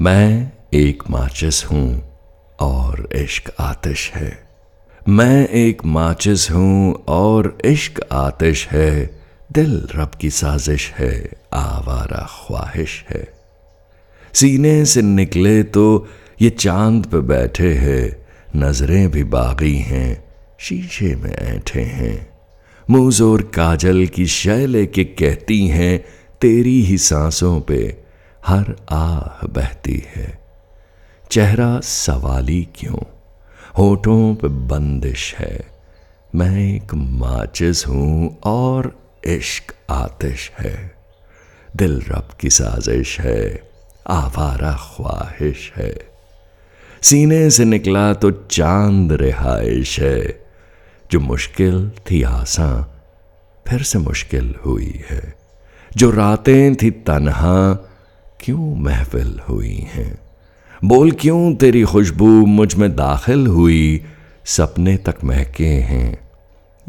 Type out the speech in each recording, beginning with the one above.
मैं एक माचिस हूँ और इश्क आतिश है। मैं एक माचिस हूँ और इश्क आतिश है। दिल रब की साजिश है, आवारा ख्वाहिश है। सीने से निकले तो ये चाँद पे बैठे हैं, नज़रें भी बागी हैं, शीशे में ऐठे हैं। मुँह ज़ोर काजल की शैले के कहती हैं, तेरी ही सांसों पे हर आह बहती है। चेहरा सवाली क्यों? होठों पे बंदिश है। मैं एक माचिस हूँ और इश्क आतिश है। दिल रब की साजिश है, आवारा ख्वाहिश है। सीने से निकला तो चाँद रिहाइश है। जो मुश्किल थी आसान, फिर से मुश्किल हुई है। जो रातें थी तनहा क्यों महफिल हुई हैं? बोल क्यों तेरी खुशबू मुझमें दाखिल हुई? सपने तक महके हैं।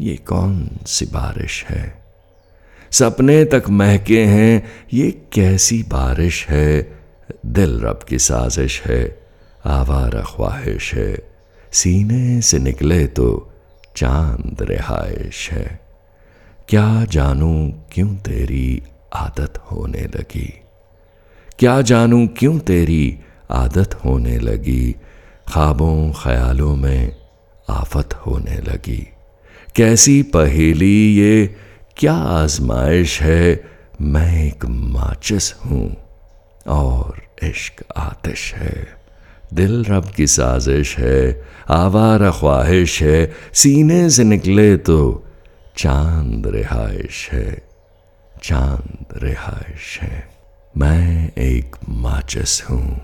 ये कौन सी बारिश है? सपने तक महके हैं, ये कैसी बारिश है? दिल रब की साजिश है, आवारा ख्वाहिश है। सीने से निकले तो चाँद रिहाइश है। क्या जानूं क्यों तेरी आदत होने लगी? क्या जानूं क्यों तेरी आदत होने लगी? ख्वाबों, ख्यालों में आफत होने लगी। कैसी पहेली ये? क्या आजमाइश है? मैं एक माचिस हूँ और इश्क आतिश है। दिल रब की साजिश है, आवारा ख्वाहिश है। सीने से निकले तो चाँद रिहाइश है, चाँद रिहाइश है। मैं एक माचिस हूँ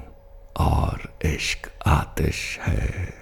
और इश्क आतिश है।